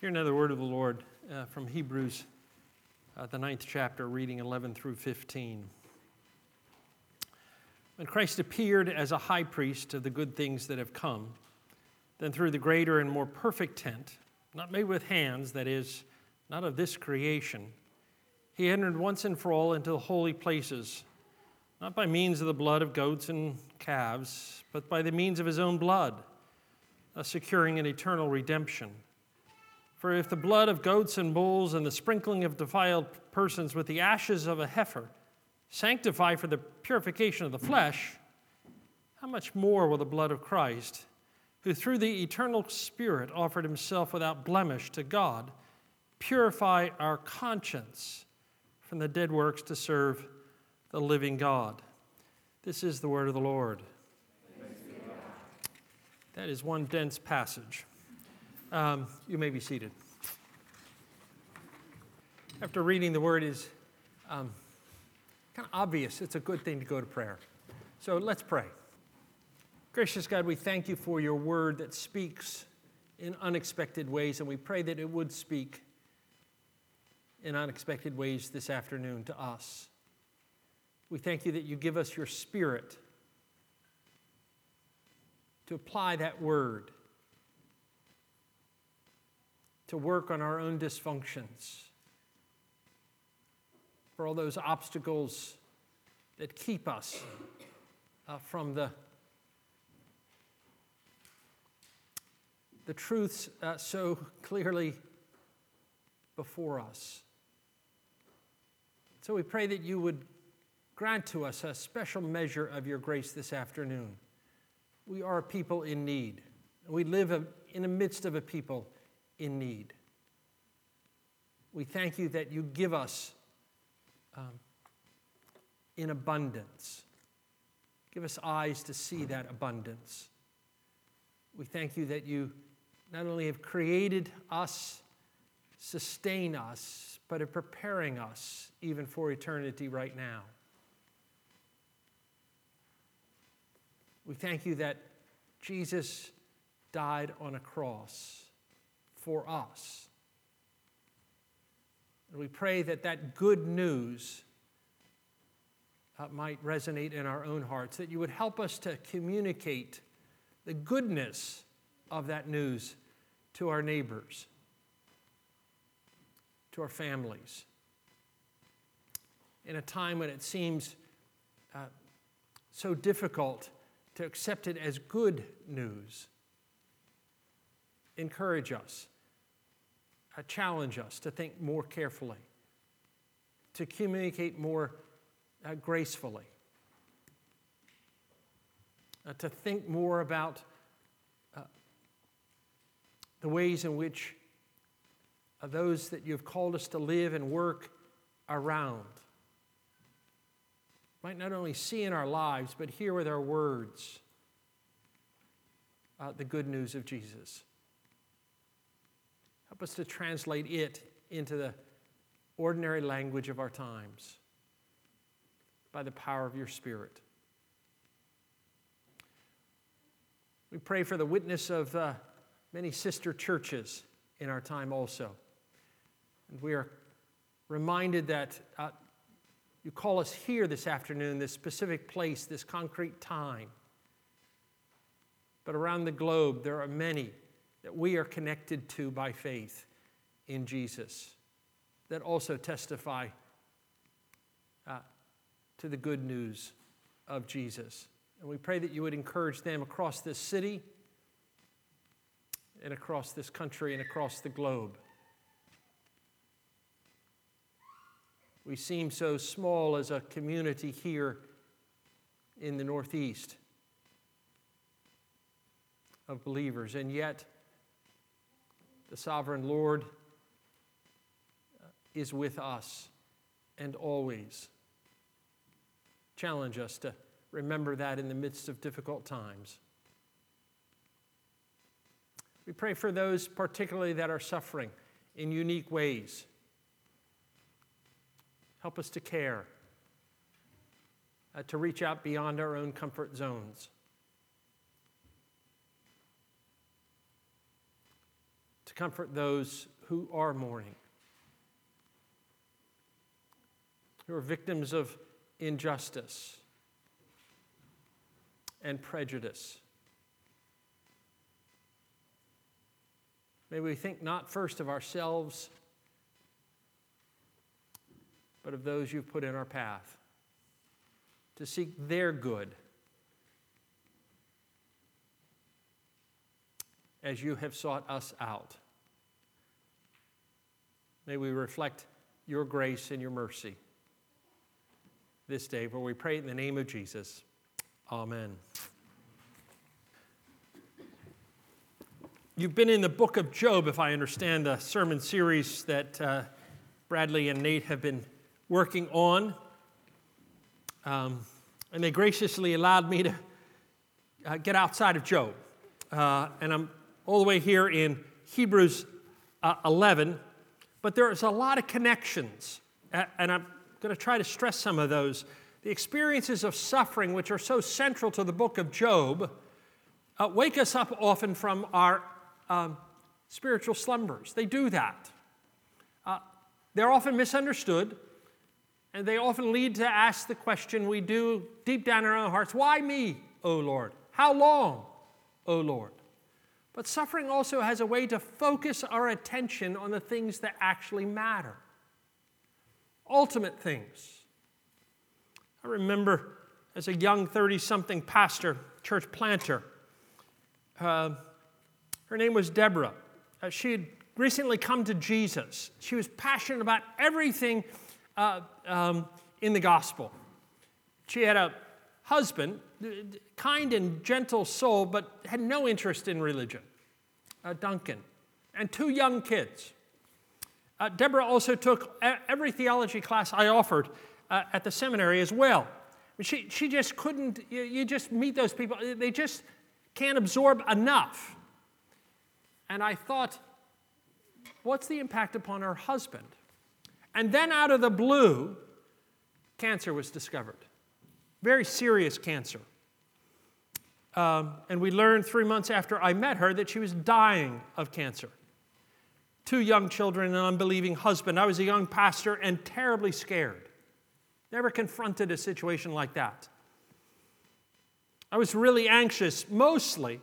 Hear another word of the Lord uh, from Hebrews, uh, the ninth chapter, reading 11 through 15. When Christ appeared as a high priest of the good things that have come, then through the greater and more perfect tent, not made with hands, that is, not of this creation, he entered once and for all into the holy places, not by means of the blood of goats and calves, but by the means of his own blood, uh, securing an eternal redemption. For if the blood of goats and bulls and the sprinkling of defiled persons with the ashes of a heifer sanctify for the purification of the flesh, how much more will the blood of Christ, who through the eternal Spirit offered himself without blemish to God, purify our conscience from the dead works to serve the living God? This is the word of the Lord. That is one dense passage. Um, you may be seated. After reading the word is um, kind of obvious. It's a good thing to go to prayer. So let's pray. Gracious God, we thank you for your word that speaks in unexpected ways, and we pray that it would speak in unexpected ways this afternoon to us. We thank you that you give us your spirit to apply that word to work on our own dysfunctions, for all those obstacles that keep us uh, from the, the truths uh, so clearly before us. So we pray that you would grant to us a special measure of your grace this afternoon. We are a people in need. We live in the midst of a people in need. We thank you that you give us um, in abundance. Give us eyes to see that abundance. We thank you that you not only have created us, sustain us, but are preparing us even for eternity right now. We thank you that Jesus died on a cross for us. And we pray that that good news uh, might resonate in our own hearts, that you would help us to communicate the goodness of that news to our neighbors, to our families. In a time when it seems uh, so difficult to accept it as good news, encourage us, uh, challenge us to think more carefully, to communicate more uh, gracefully, uh, to think more about the ways in which those that you've called us to live and work around might not only see in our lives, but hear with our words uh, the good news of Jesus. Help us to translate it into the ordinary language of our times by the power of your Spirit. We pray for the witness of uh, many sister churches in our time also. And we are reminded that uh, you call us here this afternoon, this specific place, this concrete time. But around the globe, there are many that we are connected to by faith in Jesus that also testify uh, to the good news of Jesus. And we pray that you would encourage them across this city and across this country and across the globe. We seem so small as a community here in the Northeast of believers, and yet the sovereign Lord is with us and always. Challenge us to remember that in the midst of difficult times. We pray for those, particularly that are suffering in unique ways. Help us to care, uh, to reach out beyond our own comfort zones. Comfort those who are mourning, who are victims of injustice and prejudice. May we think not first of ourselves, but of those you've put in our path, to seek their good as you have sought us out. May we reflect your grace and your mercy this day, for we pray in the name of Jesus. Amen. You've been in the book of Job, if I understand the sermon series that uh, Bradley and Nate have been working on. Um, and they graciously allowed me to uh, get outside of Job. Uh, and I'm all the way here in Hebrews uh, 11. But there's a lot of connections. And I'm going to try to stress some of those. The experiences of suffering, which are so central to the book of Job, uh, wake us up often from our um, spiritual slumbers. They do that. Uh, they're often misunderstood, and they often lead to ask the question we do deep down in our own hearts Why me, O Lord? How long, O Lord? But suffering also has a way to focus our attention on the things that actually matter ultimate things. I remember as a young 30 something pastor, church planter, uh, her name was Deborah. Uh, she had recently come to Jesus. She was passionate about everything uh, um, in the gospel. She had a husband, kind and gentle soul, but had no interest in religion, uh, Duncan, and two young kids. Uh, Deborah also took every theology class I offered uh, at the seminary as well. She, she just couldn't, you, you just meet those people, they just can't absorb enough. And I thought, what's the impact upon her husband? And then out of the blue, cancer was discovered. Very serious cancer. Um, and we learned three months after I met her that she was dying of cancer. Two young children, an unbelieving husband. I was a young pastor and terribly scared. Never confronted a situation like that. I was really anxious, mostly,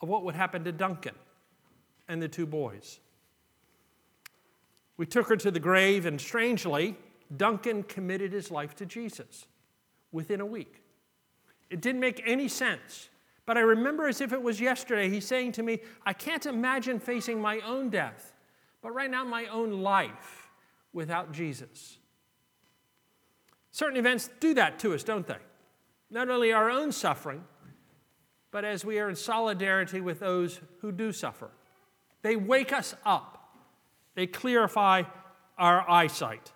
of what would happen to Duncan and the two boys. We took her to the grave, and strangely, Duncan committed his life to Jesus within a week. It didn't make any sense. But I remember as if it was yesterday, he's saying to me, I can't imagine facing my own death, but right now, my own life without Jesus. Certain events do that to us, don't they? Not only our own suffering, but as we are in solidarity with those who do suffer. They wake us up, they clarify our eyesight,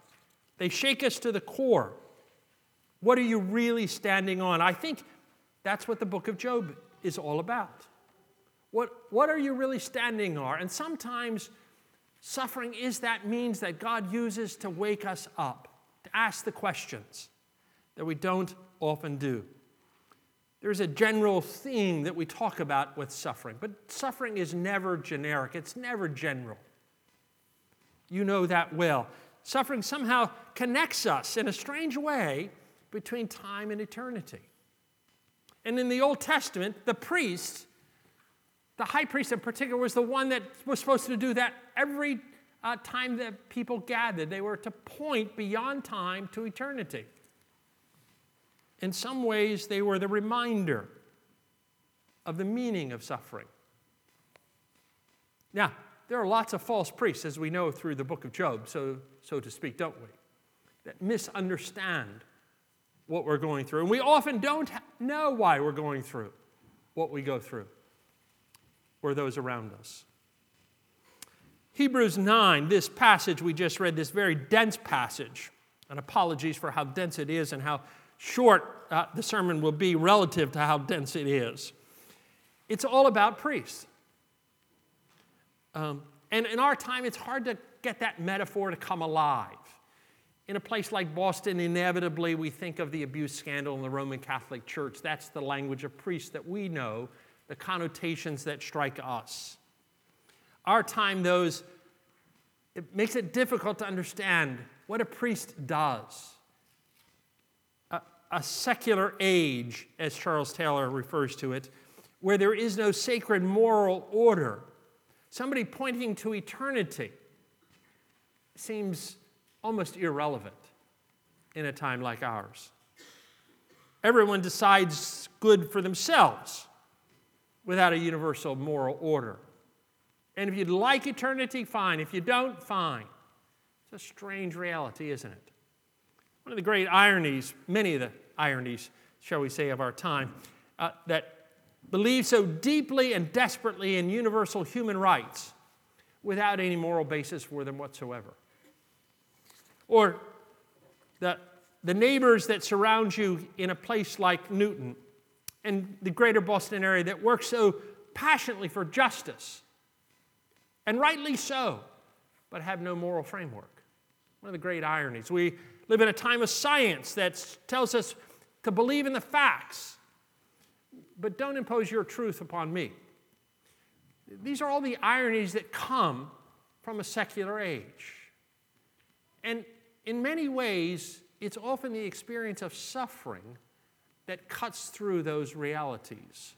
they shake us to the core. What are you really standing on? I think that's what the book of Job is all about. What, what are you really standing on? And sometimes suffering is that means that God uses to wake us up, to ask the questions that we don't often do. There's a general theme that we talk about with suffering, but suffering is never generic, it's never general. You know that well. Suffering somehow connects us in a strange way between time and eternity. And in the Old Testament, the priest, the high priest in particular, was the one that was supposed to do that every uh, time that people gathered. They were to point beyond time to eternity. In some ways, they were the reminder of the meaning of suffering. Now, there are lots of false priests, as we know through the book of Job, so, so to speak, don't we? That misunderstand what we're going through. And we often don't know why we're going through what we go through or those around us. Hebrews 9, this passage we just read, this very dense passage, and apologies for how dense it is and how short uh, the sermon will be relative to how dense it is. It's all about priests. Um, and in our time, it's hard to get that metaphor to come alive. In a place like Boston, inevitably we think of the abuse scandal in the Roman Catholic Church. That's the language of priests that we know, the connotations that strike us. our time, those, it makes it difficult to understand what a priest does. A, a secular age, as Charles Taylor refers to it, where there is no sacred moral order, somebody pointing to eternity, seems almost irrelevant in a time like ours. Everyone decides good for themselves without a universal moral order. And if you'd like eternity, fine. If you don't, fine. It's a strange reality, isn't it? One of the great ironies, many of the ironies, shall we say, of our time, uh, that believe so deeply and desperately in universal human rights without any moral basis for them whatsoever. Or the, the neighbors that surround you in a place like Newton and the greater Boston area that work so passionately for justice, and rightly so, but have no moral framework. One of the great ironies. We live in a time of science that tells us to believe in the facts, but don't impose your truth upon me. These are all the ironies that come from a secular age. And in many ways, it's often the experience of suffering that cuts through those realities.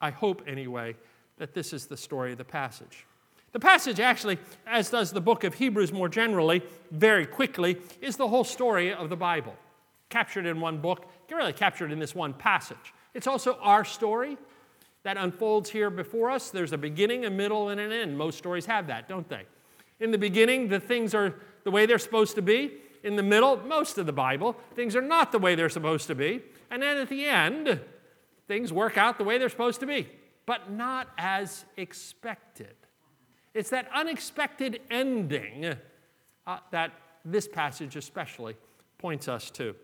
I hope, anyway, that this is the story of the passage. The passage, actually, as does the book of Hebrews more generally, very quickly, is the whole story of the Bible. Captured in one book, really captured in this one passage. It's also our story that unfolds here before us. There's a beginning, a middle, and an end. Most stories have that, don't they? In the beginning, the things are the way they're supposed to be. In the middle, most of the Bible, things are not the way they're supposed to be. And then at the end, things work out the way they're supposed to be, but not as expected. It's that unexpected ending uh, that this passage especially points us to.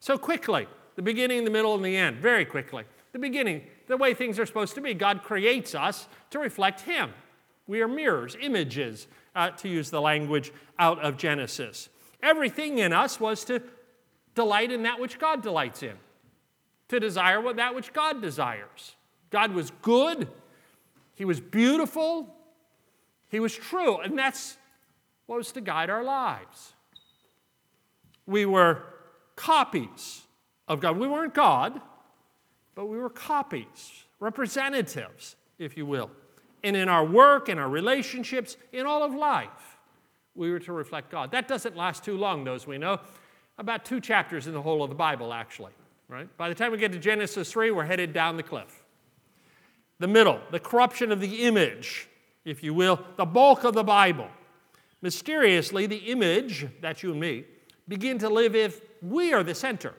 So, quickly, the beginning, the middle, and the end, very quickly. The beginning, the way things are supposed to be. God creates us to reflect Him. We are mirrors, images, uh, to use the language out of Genesis. Everything in us was to delight in that which God delights in, to desire what that which God desires. God was good, He was beautiful, He was true, and that's what was to guide our lives. We were copies of God. We weren't God, but we were copies, representatives, if you will. And in our work, in our relationships, in all of life, we were to reflect God. That doesn't last too long, as we know. About two chapters in the whole of the Bible, actually. Right? By the time we get to Genesis 3, we're headed down the cliff. The middle, the corruption of the image, if you will, the bulk of the Bible. Mysteriously, the image, that's you and me, begin to live if we are the center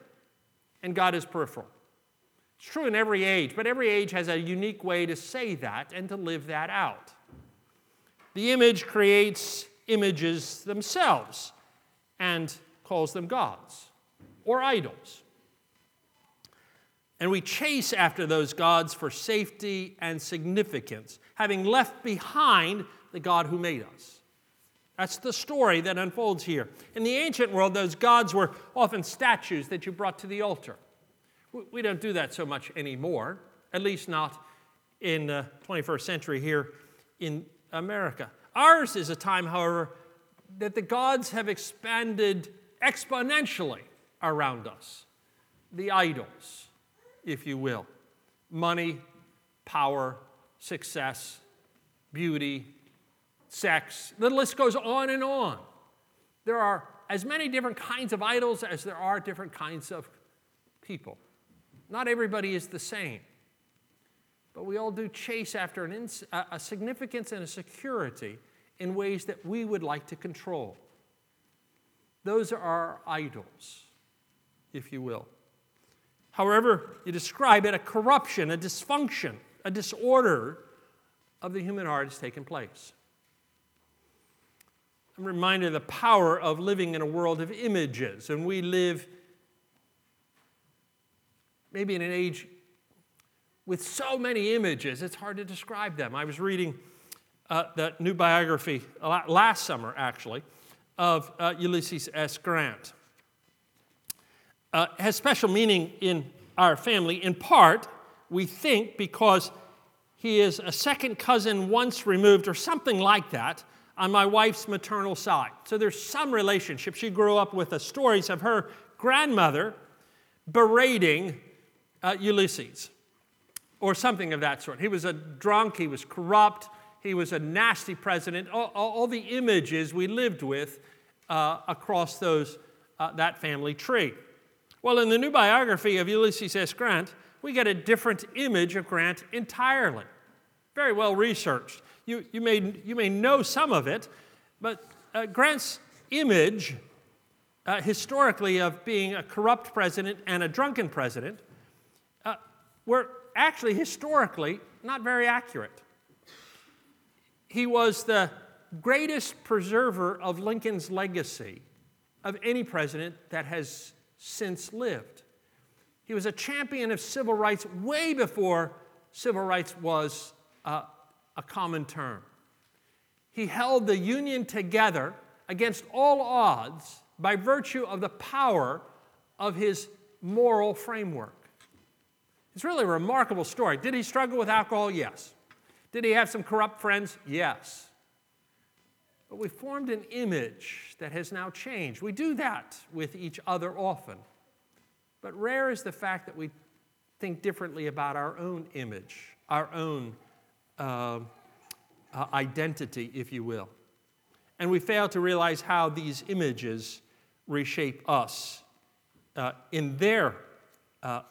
and God is peripheral. It's true in every age, but every age has a unique way to say that and to live that out. The image creates images themselves and calls them gods or idols. And we chase after those gods for safety and significance, having left behind the God who made us. That's the story that unfolds here. In the ancient world, those gods were often statues that you brought to the altar. We don't do that so much anymore, at least not in the 21st century here in America. Ours is a time, however, that the gods have expanded exponentially around us. The idols, if you will money, power, success, beauty, sex. The list goes on and on. There are as many different kinds of idols as there are different kinds of people. Not everybody is the same. But we all do chase after ins- a significance and a security in ways that we would like to control. Those are our idols, if you will. However, you describe it, a corruption, a dysfunction, a disorder of the human heart has taken place. I'm reminded of the power of living in a world of images, and we live maybe in an age with so many images, it's hard to describe them. I was reading uh, the new biography last summer, actually, of uh, Ulysses S. Grant. Uh, has special meaning in our family, in part, we think, because he is a second cousin once removed, or something like that, on my wife's maternal side. So there's some relationship. She grew up with the stories of her grandmother berating uh, Ulysses or something of that sort. He was a drunk, he was corrupt, he was a nasty president, all, all, all the images we lived with uh, across those, uh, that family tree. Well, in the new biography of Ulysses S. Grant, we get a different image of Grant entirely. Very well researched. You, you, may, you may know some of it, but uh, Grant's image uh, historically of being a corrupt president and a drunken president were actually historically not very accurate. He was the greatest preserver of Lincoln's legacy of any president that has since lived. He was a champion of civil rights way before civil rights was a common term. He held the Union together against all odds by virtue of the power of his moral framework. It's really a remarkable story. Did he struggle with alcohol? Yes. Did he have some corrupt friends? Yes. But we formed an image that has now changed. We do that with each other often. But rare is the fact that we think differently about our own image, our own uh, uh, identity, if you will. And we fail to realize how these images reshape us uh, in their uh,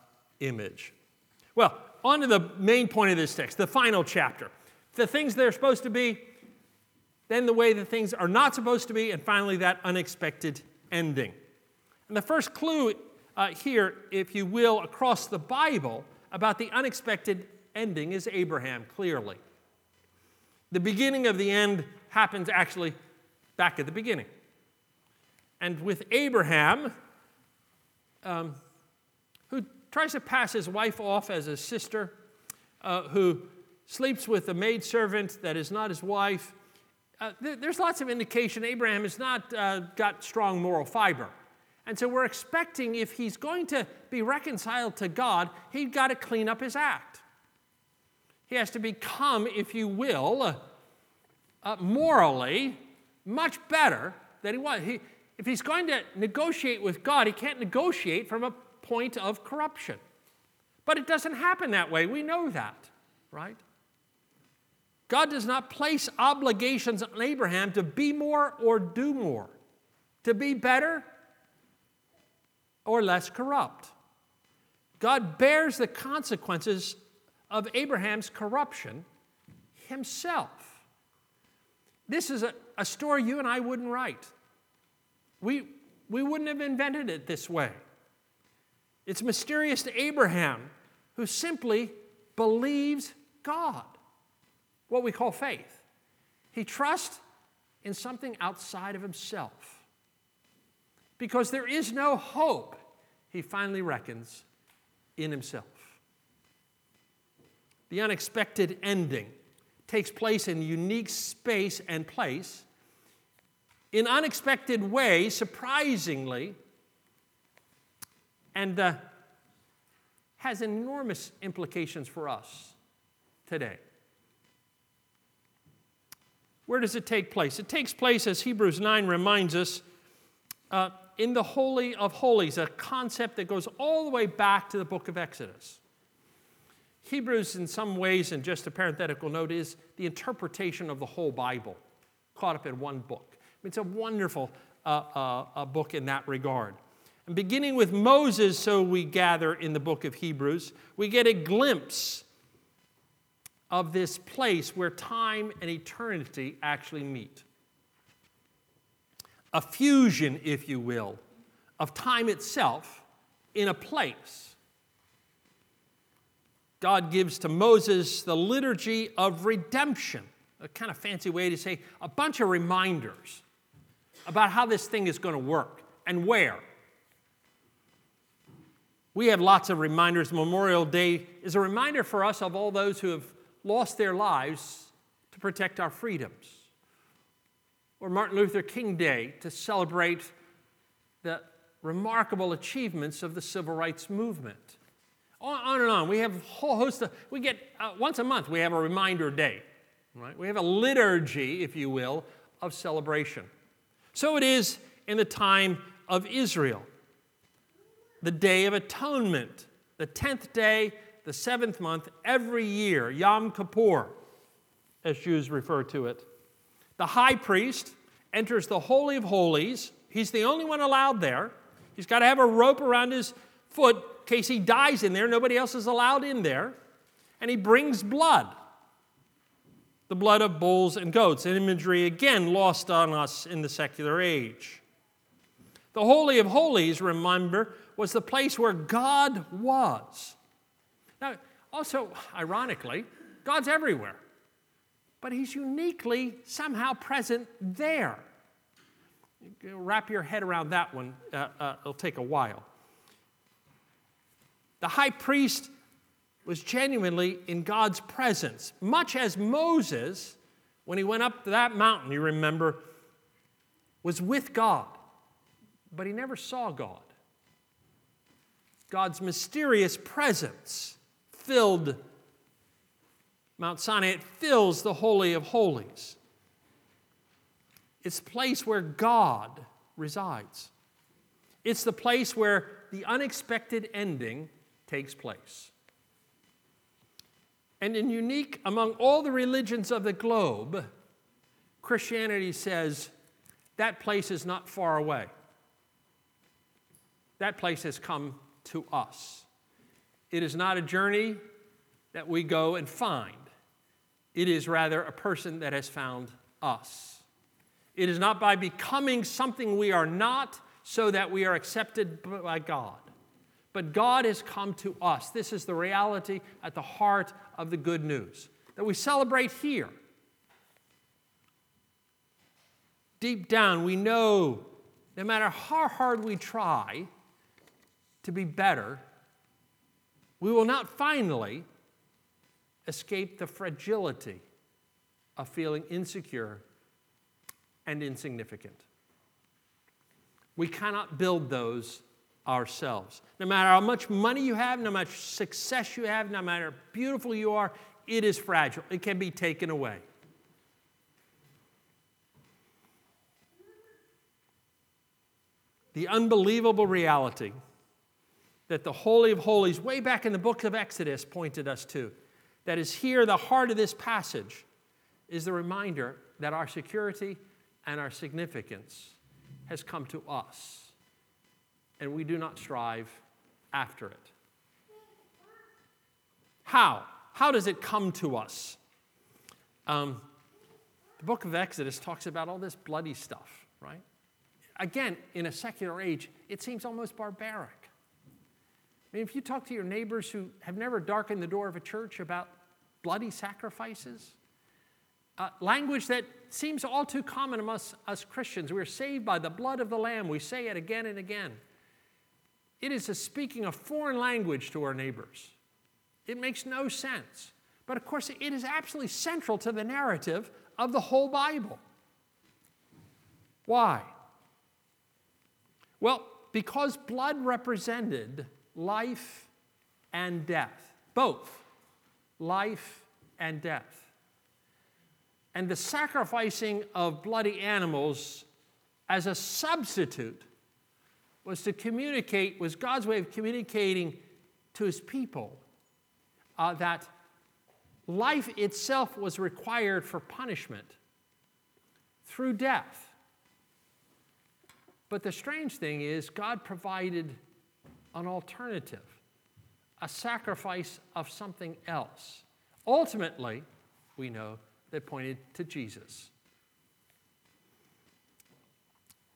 image. Well, on to the main point of this text, the final chapter. The things they're supposed to be, then the way the things are not supposed to be, and finally that unexpected ending. And the first clue uh, here, if you will, across the Bible about the unexpected ending is Abraham, clearly. The beginning of the end happens actually back at the beginning. And with Abraham, um, tries to pass his wife off as a sister, uh, who sleeps with a maidservant that is not his wife, uh, th- there's lots of indication Abraham has not uh, got strong moral fiber. And so we're expecting if he's going to be reconciled to God, he's got to clean up his act. He has to become, if you will, uh, morally much better than he was. He, if he's going to negotiate with God, he can't negotiate from a point of corruption. But it doesn't happen that way. We know that, right? God does not place obligations on Abraham to be more or do more, to be better or less corrupt. God bears the consequences of Abraham's corruption himself. This is a, a story you and I wouldn't write. We, we wouldn't have invented it this way. It's mysterious to Abraham, who simply believes God, what we call faith. He trusts in something outside of himself. Because there is no hope, he finally reckons in himself. The unexpected ending takes place in unique space and place in unexpected ways, surprisingly, and uh, has enormous implications for us today. Where does it take place? It takes place, as Hebrews 9 reminds us, uh, in the Holy of Holies, a concept that goes all the way back to the book of Exodus. Hebrews, in some ways, and just a parenthetical note, is the interpretation of the whole Bible, caught up in one book. It's a wonderful uh, uh, book in that regard. And beginning with Moses, so we gather in the book of Hebrews, we get a glimpse of this place where time and eternity actually meet. A fusion, if you will, of time itself in a place God gives to Moses the liturgy of redemption, a kind of fancy way to say a bunch of reminders about how this thing is going to work and where. We have lots of reminders. Memorial Day is a reminder for us of all those who have lost their lives to protect our freedoms. Or Martin Luther King Day to celebrate the remarkable achievements of the civil rights movement On, and on. We have a whole host of, we get, uh, once a month, we have a reminder day, right? We have a liturgy, if you will, of celebration. So it is in the time of Israel. The Day of Atonement, the 10th day, the seventh month, every year, Yom Kippur, as Jews refer to it. The high priest enters the Holy of Holies. He's the only one allowed there. He's got to have a rope around his foot in case he dies in there. Nobody else is allowed in there. And he brings blood the blood of bulls and goats, an imagery again lost on us in the secular age. The Holy of Holies, remember, was the place where God was. Now, also, ironically, God's everywhere, but He's uniquely somehow present there. Wrap your head around that one, uh, uh, it'll take a while. The high priest was genuinely in God's presence, much as Moses, when he went up to that mountain, you remember, was with God, but he never saw God. God's mysterious presence filled Mount Sinai, it fills the Holy of Holies. It's the place where God resides. It's the place where the unexpected ending takes place. And in unique among all the religions of the globe, Christianity says that place is not far away. That place has come to us. It is not a journey that we go and find, it is rather a person that has found us. It is not by becoming something we are not so that we are accepted by God. But God has come to us. This is the reality at the heart of the good news that we celebrate here. Deep down, we know no matter how hard we try to be better, we will not finally escape the fragility of feeling insecure and insignificant. We cannot build those ourselves. No matter how much money you have, no matter much success you have, no matter how beautiful you are, it is fragile. It can be taken away. The unbelievable reality that the Holy of Holies, way back in the book of Exodus, pointed us to, that is here, the heart of this passage, is the reminder that our security and our significance has come to us and we do not strive after it. How? How does it come to us? Um, the book of Exodus talks about all this bloody stuff, right? Again, in a secular age, it seems almost barbaric. I mean, if you talk to your neighbors who have never darkened the door of a church about bloody sacrifices, uh, language that seems all too common among us, Christians. We're saved by the blood of the Lamb. We say it again and again. It is a speaking a foreign language to our neighbors. It makes no sense. But of course, it is absolutely central to the narrative of the whole Bible. Why? Well, because blood represented life and death, both life and death. And the sacrificing of bloody animals as a substitute was to communicate, was God's way of communicating to his people uh, that life itself was required for punishment through death. But the strange thing is, God provided an alternative, a sacrifice of something else. Ultimately, we know that pointed to Jesus.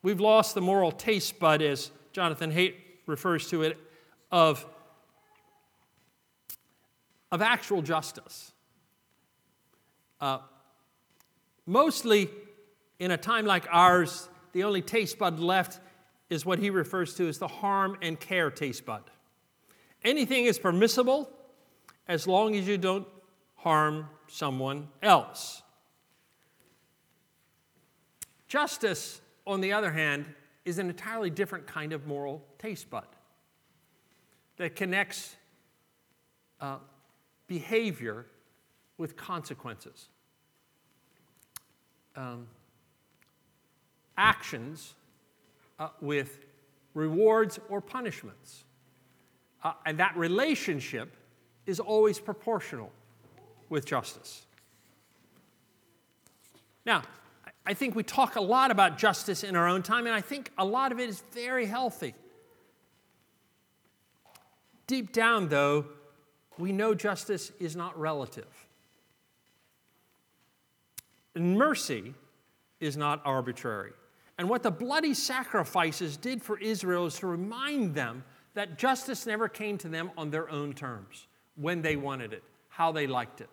We've lost the moral taste bud, as Jonathan Haidt refers to it, of, of actual justice. Uh, mostly in a time like ours, the only taste bud left is what he refers to as the harm and care taste bud. Anything is permissible as long as you don't harm someone else. Justice on the other hand, is an entirely different kind of moral taste bud that connects uh, behavior with consequences. Um, actions uh, with rewards or punishments. Uh, and that relationship is always proportional with justice. Now, I think we talk a lot about justice in our own time, and I think a lot of it is very healthy. Deep down, though, we know justice is not relative. And mercy is not arbitrary. And what the bloody sacrifices did for Israel is to remind them that justice never came to them on their own terms, when they wanted it, how they liked it.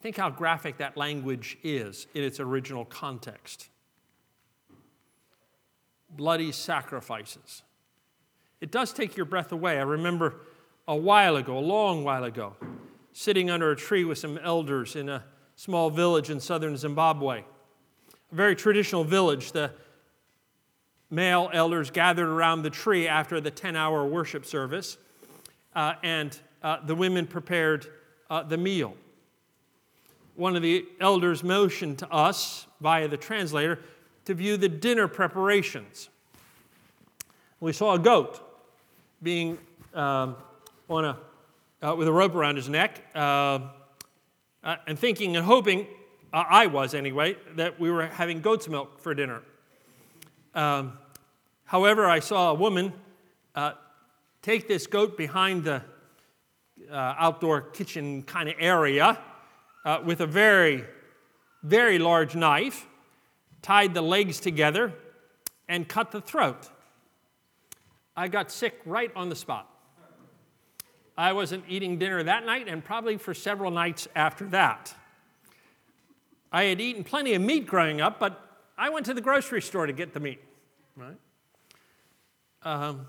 Think how graphic that language is in its original context. Bloody sacrifices. It does take your breath away. I remember a while ago, a long while ago, sitting under a tree with some elders in a small village in southern Zimbabwe. A very traditional village. The male elders gathered around the tree after the 10 hour worship service, uh, and uh, the women prepared uh, the meal one of the elders motioned to us via the translator to view the dinner preparations. We saw a goat being um, on a, uh, with a rope around his neck, uh, and thinking and hoping, uh, I was anyway, that we were having goat's milk for dinner. Um, however, I saw a woman uh, take this goat behind the uh, outdoor kitchen kind of area uh, with a very, very large knife, tied the legs together, and cut the throat. I got sick right on the spot. I wasn't eating dinner that night and probably for several nights after that. I had eaten plenty of meat growing up, but I went to the grocery store to get the meat, right? Um,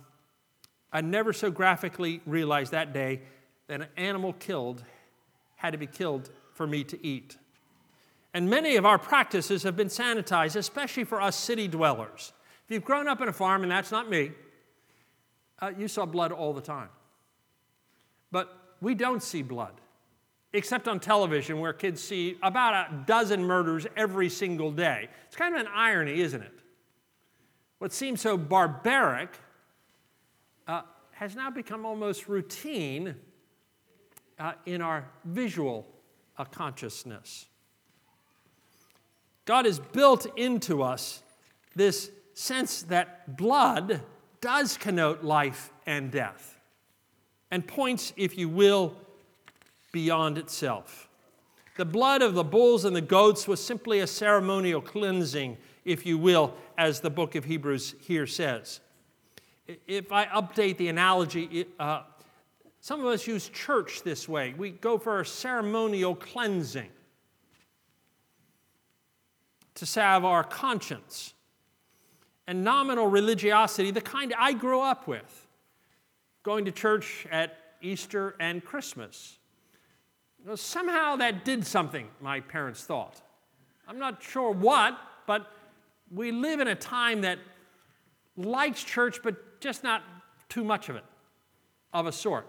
I never so graphically realized that day that an animal killed had to be killed for me to eat. And many of our practices have been sanitized, especially for us city dwellers. If you've grown up in a farm, and that's not me, uh, you saw blood all the time. But we don't see blood, except on television, where kids see about a dozen murders every single day. It's kind of an irony, isn't it? What seems so barbaric uh, has now become almost routine uh, in our visual a consciousness. God has built into us this sense that blood does connote life and death and points, if you will, beyond itself. The blood of the bulls and the goats was simply a ceremonial cleansing, if you will, as the book of Hebrews here says. If I update the analogy, uh, some of us use church this way. We go for a ceremonial cleansing to salve our conscience. And nominal religiosity, the kind I grew up with, going to church at Easter and Christmas. You know, somehow that did something, my parents thought. I'm not sure what, but we live in a time that likes church, but just not too much of it, of a sort.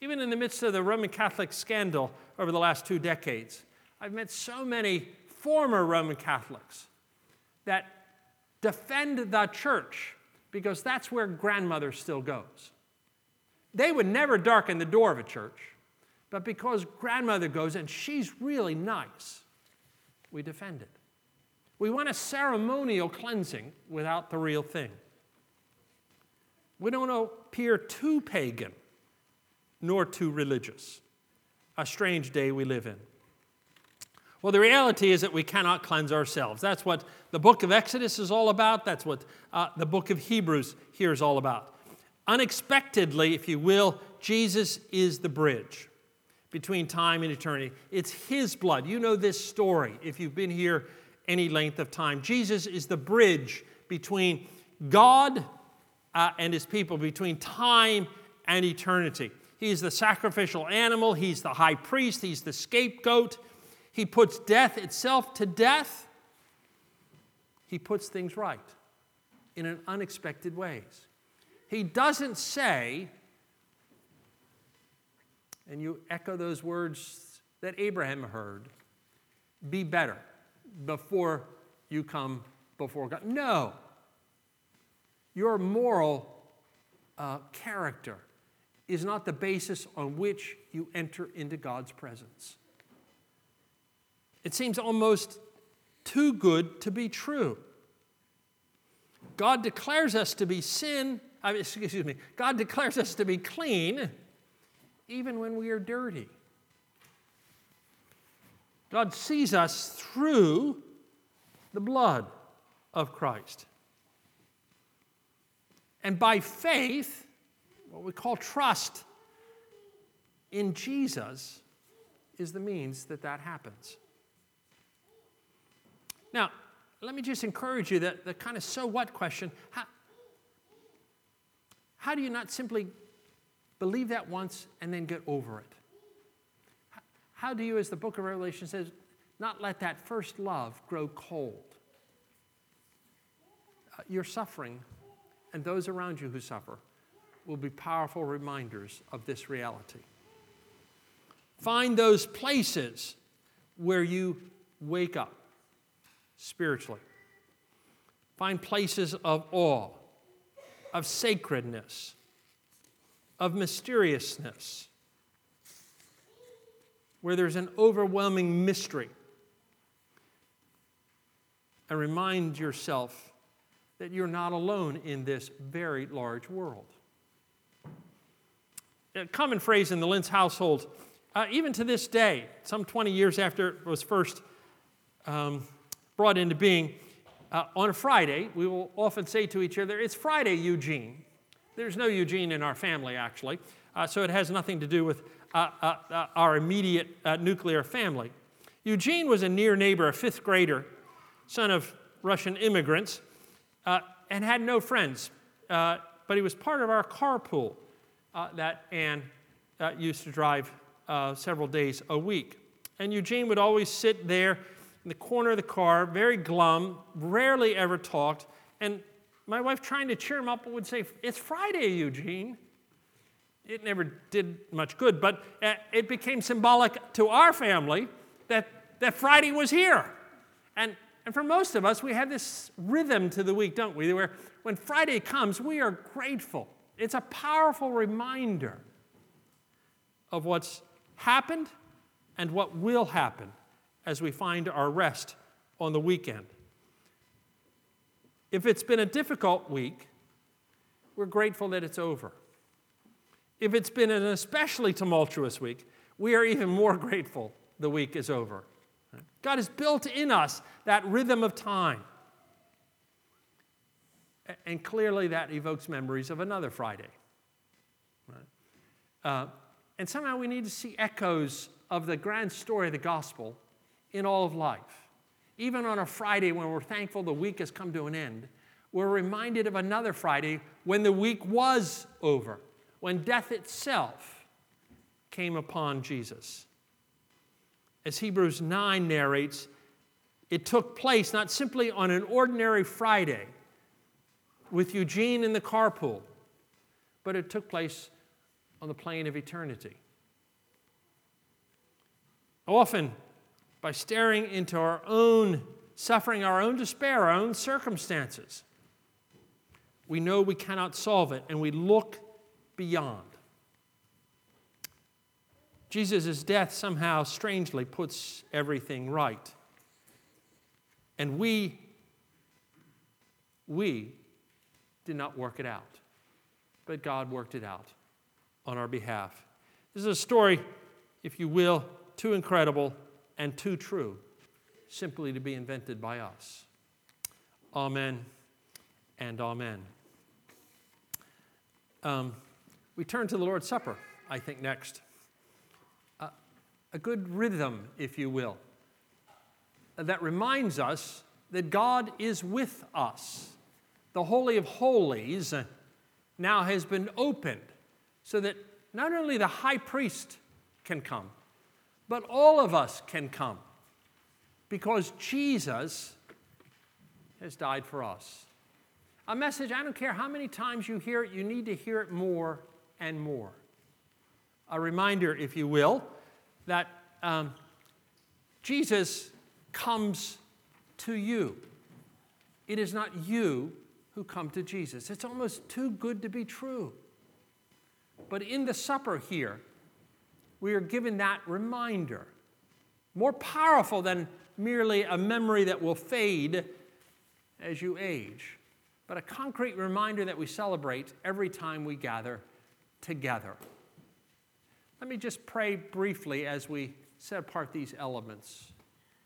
Even in the midst of the Roman Catholic scandal over the last two decades, I've met so many former Roman Catholics that defend the church because that's where grandmother still goes. They would never darken the door of a church, but because grandmother goes and she's really nice, we defend it. We want a ceremonial cleansing without the real thing. We don't appear too pagan nor too religious. A strange day we live in. Well, the reality is that we cannot cleanse ourselves. That's what the book of Exodus is all about. That's what uh, the book of Hebrews here is all about. Unexpectedly, if you will, Jesus is the bridge between time and eternity. It's His blood. You know this story if you've been here any length of time. Jesus is the bridge between God uh, and His people, between time and eternity. He's the sacrificial animal, he's the high priest, he's the scapegoat. He puts death itself to death. He puts things right in an unexpected ways. He doesn't say, and you echo those words that Abraham heard be better before you come before God. No. Your moral uh, character is not the basis on which you enter into God's presence. It seems almost too good to be true. God declares us to be sin, I mean, excuse me, God declares us to be clean even when we are dirty. God sees us through the blood of Christ. And by faith, what we call trust in Jesus, is the means that that happens. Now, let me just encourage you that the kind of so what question how, how do you not simply believe that once and then get over it? How do you, as the book of Revelation says, not let that first love grow cold? Uh, your suffering and those around you who suffer will be powerful reminders of this reality. Find those places where you wake up spiritually. Find places of awe, of sacredness, of mysteriousness, where there's an overwhelming mystery. And remind yourself that you're not alone in this very large world. A common phrase in the Lentz household, uh, even to this day, some 20 years after it was first um, brought into being, uh, on a Friday, we will often say to each other, It's Friday, Eugene. There's no Eugene in our family, actually, uh, so it has nothing to do with uh, uh, uh our immediate uh, nuclear family. Eugene was a near neighbor, a fifth grader, son of Russian immigrants, and had no friends, but he was part of our carpool that Anne used to drive several days a week. And Eugene would always sit there in the corner of the car, very glum, rarely ever talked. And my wife, trying to cheer him up, would say, It's Friday, Eugene. It never did much good, but uh, it became symbolic to our family that, that Friday was here. And, and for most of us, we have this rhythm to the week, don't we? Where when Friday comes, we are grateful. It's a powerful reminder of what's happened and what will happen as we find our rest on the weekend. If it's been a difficult week, we're grateful that it's over. If it's been an especially tumultuous week, we are even more grateful the week is over. God has built in us that rhythm of time. And clearly, that evokes memories of another Friday. Uh, and somehow we need to see echoes of the grand story of the gospel in all of life. Even on a Friday when we're thankful the week has come to an end, we're reminded of another Friday when the week was over, when death itself came upon Jesus. As Hebrews 9 narrates, it took place not simply on an ordinary Friday with Eugene in the carpool, but it took place on the plane of eternity. Often, by staring into our own suffering, our own despair, our own circumstances. We know we cannot solve it, and we look beyond. Jesus' death somehow strangely puts everything right. And we, we did not work it out, but God worked it out on our behalf. This is a story, if you will, too incredible and too true simply to be invented by us. Amen and amen. Um, we turn to the Lord's Supper, I think, next. Uh, a good rhythm, if you will, that reminds us that God is with us. The Holy of Holies now has been opened so that not only the high priest can come, but all of us can come because Jesus has died for us. A message, I don't care how many times you hear it, you need to hear it more and more. A reminder, if you will, that um, Jesus comes to you. It is not you who come to Jesus. It's almost too good to be true. But in the supper here, we are given that reminder, more powerful than merely a memory that will fade as you age, but a concrete reminder that we celebrate every time we gather together. Let me just pray briefly as we set apart these elements.